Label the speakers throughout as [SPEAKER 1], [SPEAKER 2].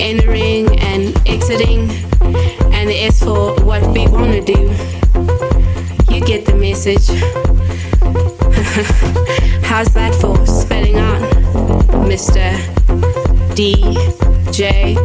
[SPEAKER 1] entering and exiting, and the S for what we want to do. You get the message. How's that for spelling out, Mr. DJ?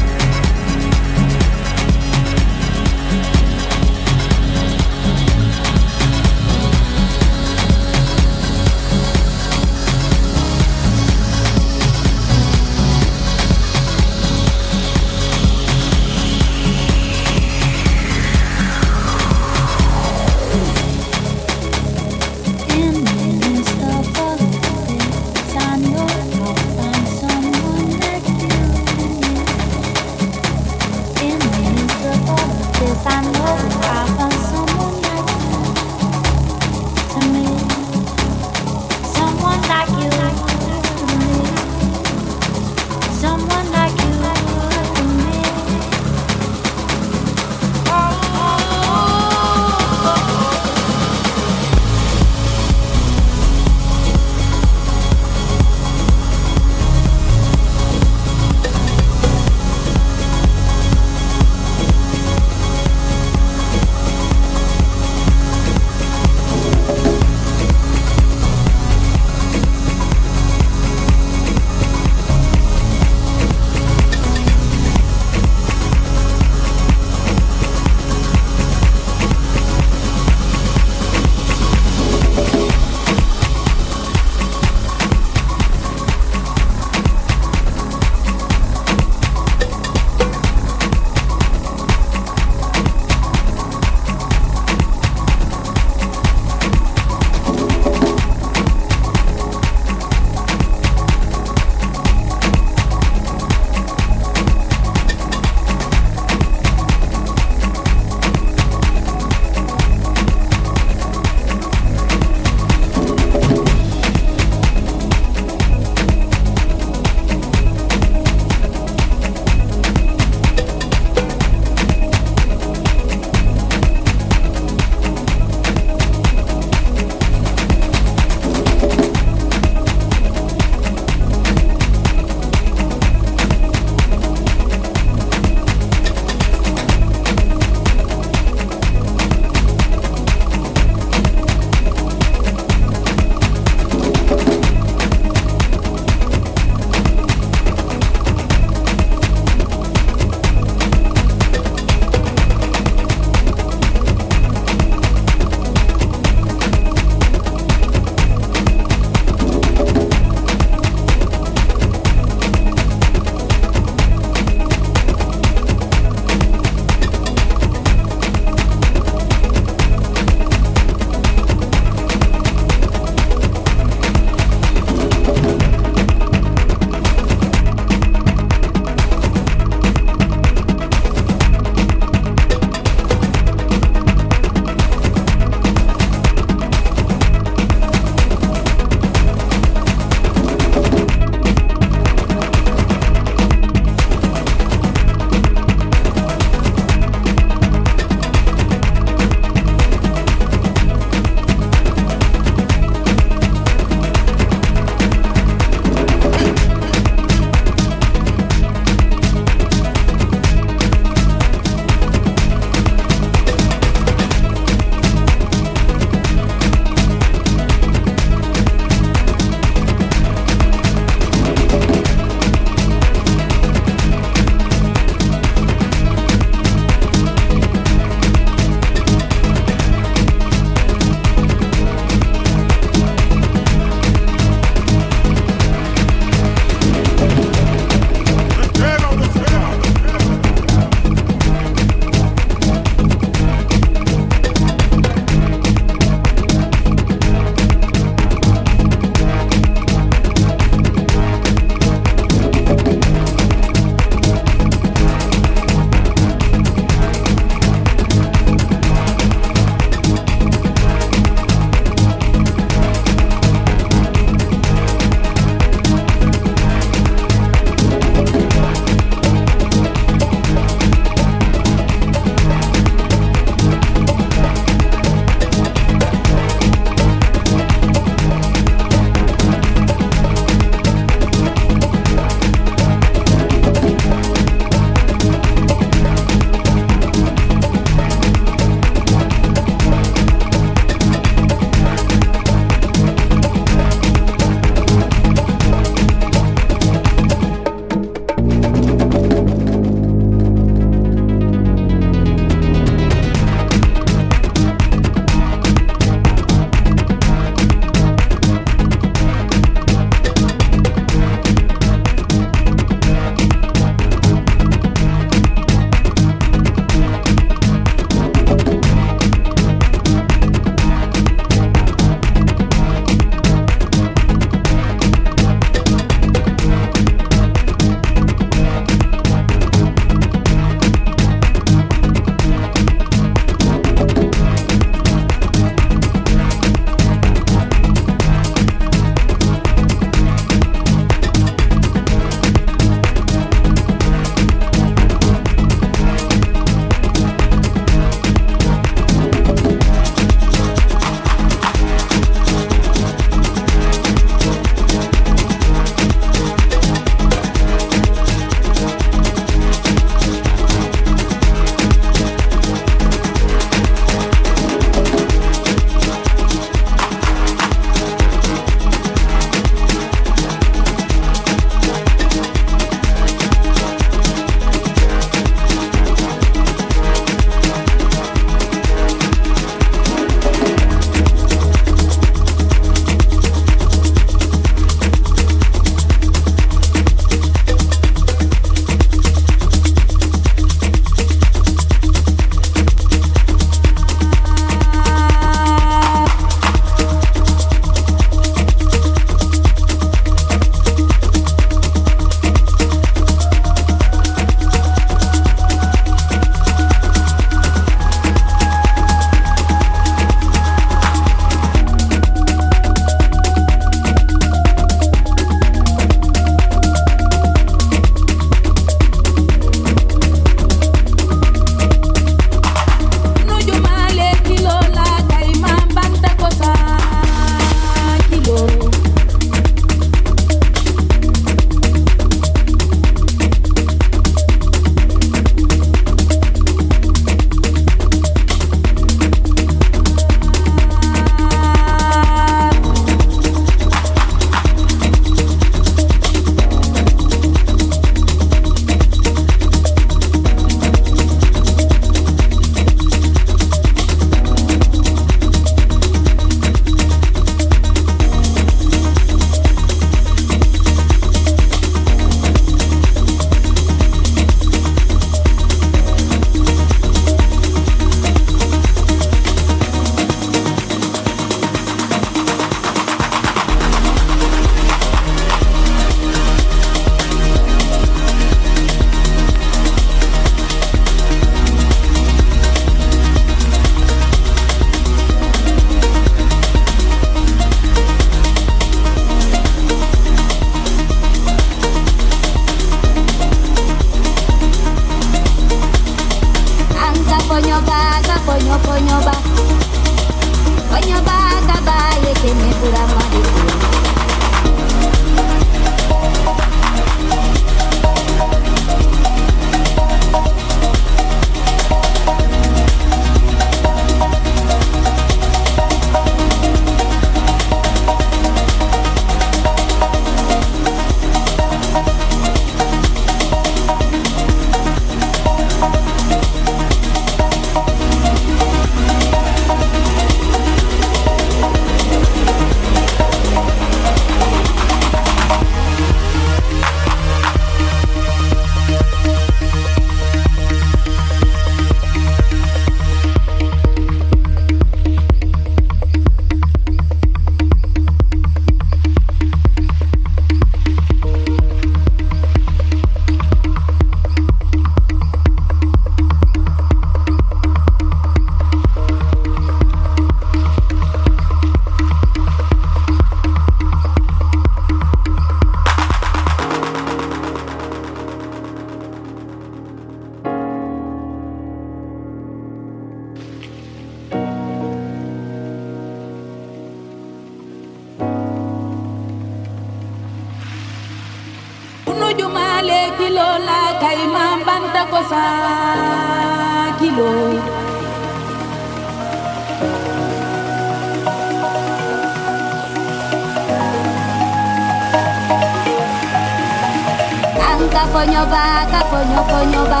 [SPEAKER 2] nka fonyoba ka fonyo fonyoba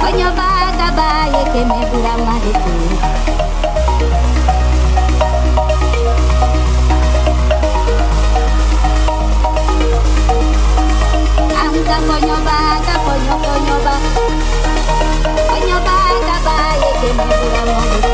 [SPEAKER 2] fonyoba ka ba ye keme bula mahete anka fonyoba ka fonyo fonyoba fonyoba ka ba ye keme bula mahete